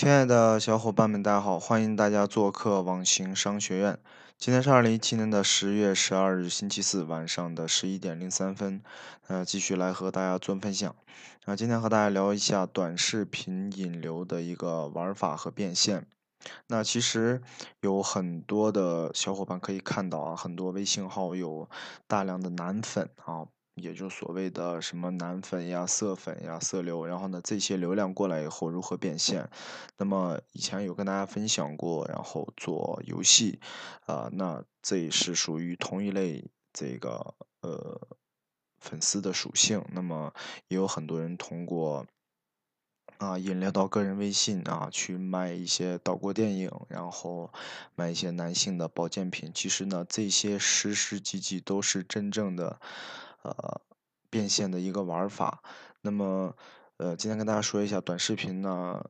亲爱的小伙伴们，大家好！欢迎大家做客网行商学院。今天是二零一七年的十月十二日，星期四晚上的十一点零三分。呃，继续来和大家做分享。啊，今天和大家聊一下短视频引流的一个玩法和变现。那其实有很多的小伙伴可以看到啊，很多微信号有大量的男粉啊。也就所谓的什么男粉呀、色粉呀、色流，然后呢，这些流量过来以后如何变现？那么以前有跟大家分享过，然后做游戏，啊，那这也是属于同一类这个呃粉丝的属性。那么也有很多人通过啊引流到个人微信啊去卖一些岛国电影，然后卖一些男性的保健品。其实呢，这些实实际际都是真正的。呃，变现的一个玩法。那么，呃，今天跟大家说一下短视频呢。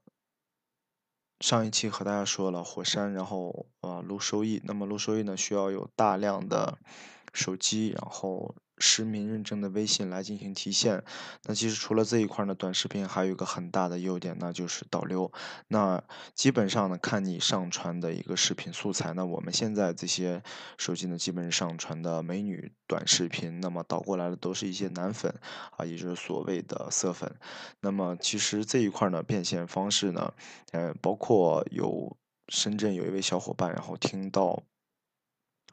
上一期和大家说了火山，然后呃录收益。那么录收益呢，需要有大量的手机，然后。实名认证的微信来进行提现。那其实除了这一块呢，短视频还有一个很大的优点，那就是导流。那基本上呢，看你上传的一个视频素材。那我们现在这些手机呢，基本上传的美女短视频，那么导过来的都是一些男粉啊，也就是所谓的色粉。那么其实这一块呢，变现方式呢，呃，包括有深圳有一位小伙伴，然后听到。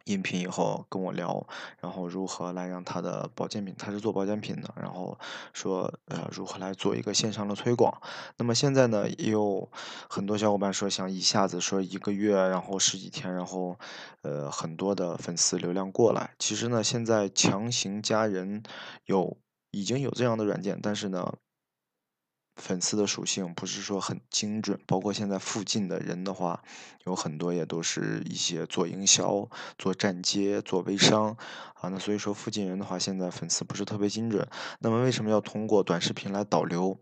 音频以后跟我聊，然后如何来让他的保健品，他是做保健品的，然后说呃如何来做一个线上的推广。那么现在呢，也有很多小伙伴说想一下子说一个月，然后十几天，然后呃很多的粉丝流量过来。其实呢，现在强行加人有已经有这样的软件，但是呢。粉丝的属性不是说很精准，包括现在附近的人的话，有很多也都是一些做营销、做站街、做微商啊。那所以说附近人的话，现在粉丝不是特别精准。那么为什么要通过短视频来导流？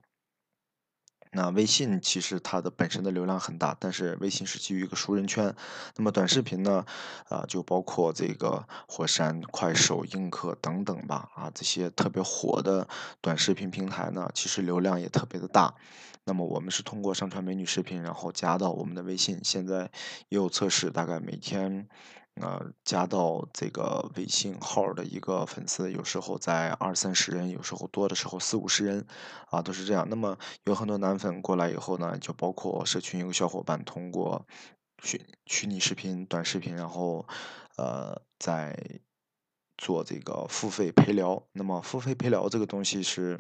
那微信其实它的本身的流量很大，但是微信是基于一个熟人圈。那么短视频呢，啊，就包括这个火山、快手、映客等等吧，啊，这些特别火的短视频平台呢，其实流量也特别的大。那么我们是通过上传美女视频，然后加到我们的微信，现在也有测试，大概每天。呃，加到这个微信号的一个粉丝，有时候在二三十人，有时候多的时候四五十人，啊，都是这样。那么有很多男粉过来以后呢，就包括社群有个小伙伴通过虚虚拟视频、短视频，然后呃，在做这个付费陪聊。那么付费陪聊这个东西是。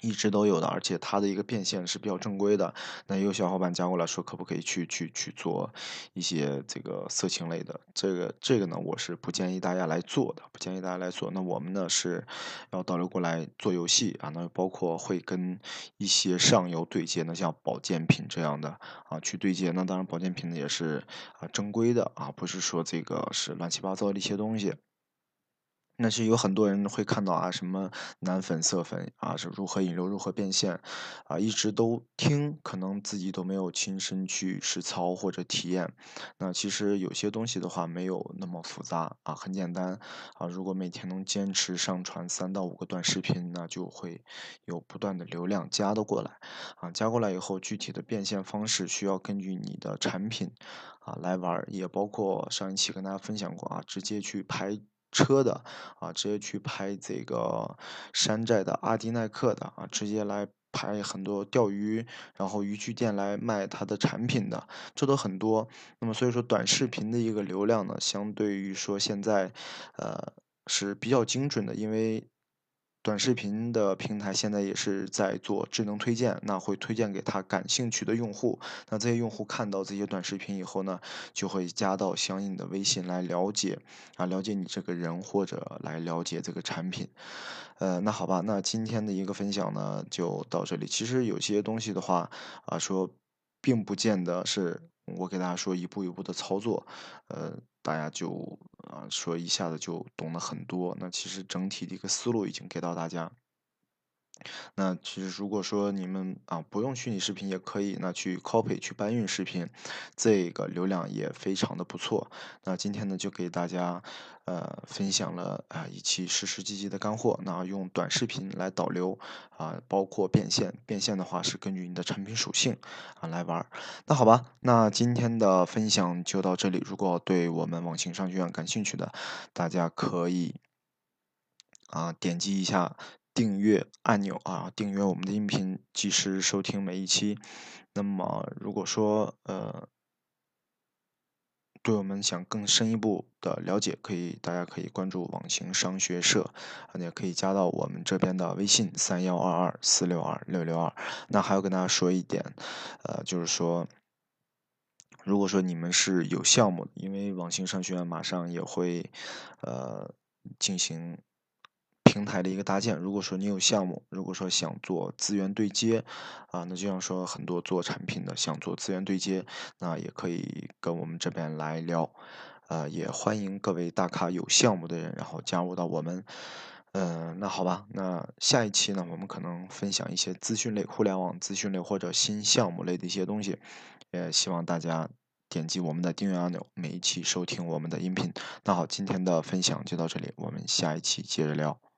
一直都有的，而且它的一个变现是比较正规的。那有小伙伴加过来说，可不可以去去去做一些这个色情类的？这个这个呢，我是不建议大家来做的，不建议大家来做。那我们呢是要导流过来做游戏啊，那包括会跟一些上游对接，那像保健品这样的啊去对接。那当然，保健品呢也是啊正规的啊，不是说这个是乱七八糟的一些东西。那是有很多人会看到啊，什么男粉色粉啊，是如何引流、如何变现啊，一直都听，可能自己都没有亲身去实操或者体验。那其实有些东西的话，没有那么复杂啊，很简单啊。如果每天能坚持上传三到五个短视频，那就会有不断的流量加的过来啊。加过来以后，具体的变现方式需要根据你的产品啊来玩，也包括上一期跟大家分享过啊，直接去拍。车的啊，直接去拍这个山寨的阿迪耐克的啊，直接来拍很多钓鱼，然后渔具店来卖它的产品的，这都很多。那么所以说，短视频的一个流量呢，相对于说现在，呃，是比较精准的，因为。短视频的平台现在也是在做智能推荐，那会推荐给他感兴趣的用户。那这些用户看到这些短视频以后呢，就会加到相应的微信来了解啊，了解你这个人或者来了解这个产品。呃，那好吧，那今天的一个分享呢就到这里。其实有些东西的话啊，说并不见得是我给大家说一步一步的操作，呃。大家就啊说一下子就懂了很多，那其实整体的一个思路已经给到大家。那其实如果说你们啊不用虚拟视频也可以，那去 copy 去搬运视频，这个流量也非常的不错。那今天呢就给大家呃分享了啊一期实实际际的干货。那用短视频来导流啊，包括变现，变现的话是根据你的产品属性啊来玩。那好吧，那今天的分享就到这里。如果对我们网行商学院感兴趣的，大家可以啊点击一下。订阅按钮啊，订阅我们的音频，及时收听每一期。那么，如果说呃，对我们想更深一步的了解，可以大家可以关注网行商学社，啊也可以加到我们这边的微信三幺二二四六二六六二。那还要跟大家说一点，呃，就是说，如果说你们是有项目，因为网行商学院马上也会呃进行。平台的一个搭建，如果说你有项目，如果说想做资源对接，啊，那就像说很多做产品的想做资源对接，那也可以跟我们这边来聊，呃，也欢迎各位大咖有项目的人，然后加入到我们，嗯，那好吧，那下一期呢，我们可能分享一些资讯类、互联网资讯类或者新项目类的一些东西，也希望大家点击我们的订阅按钮，每一期收听我们的音频。那好，今天的分享就到这里，我们下一期接着聊。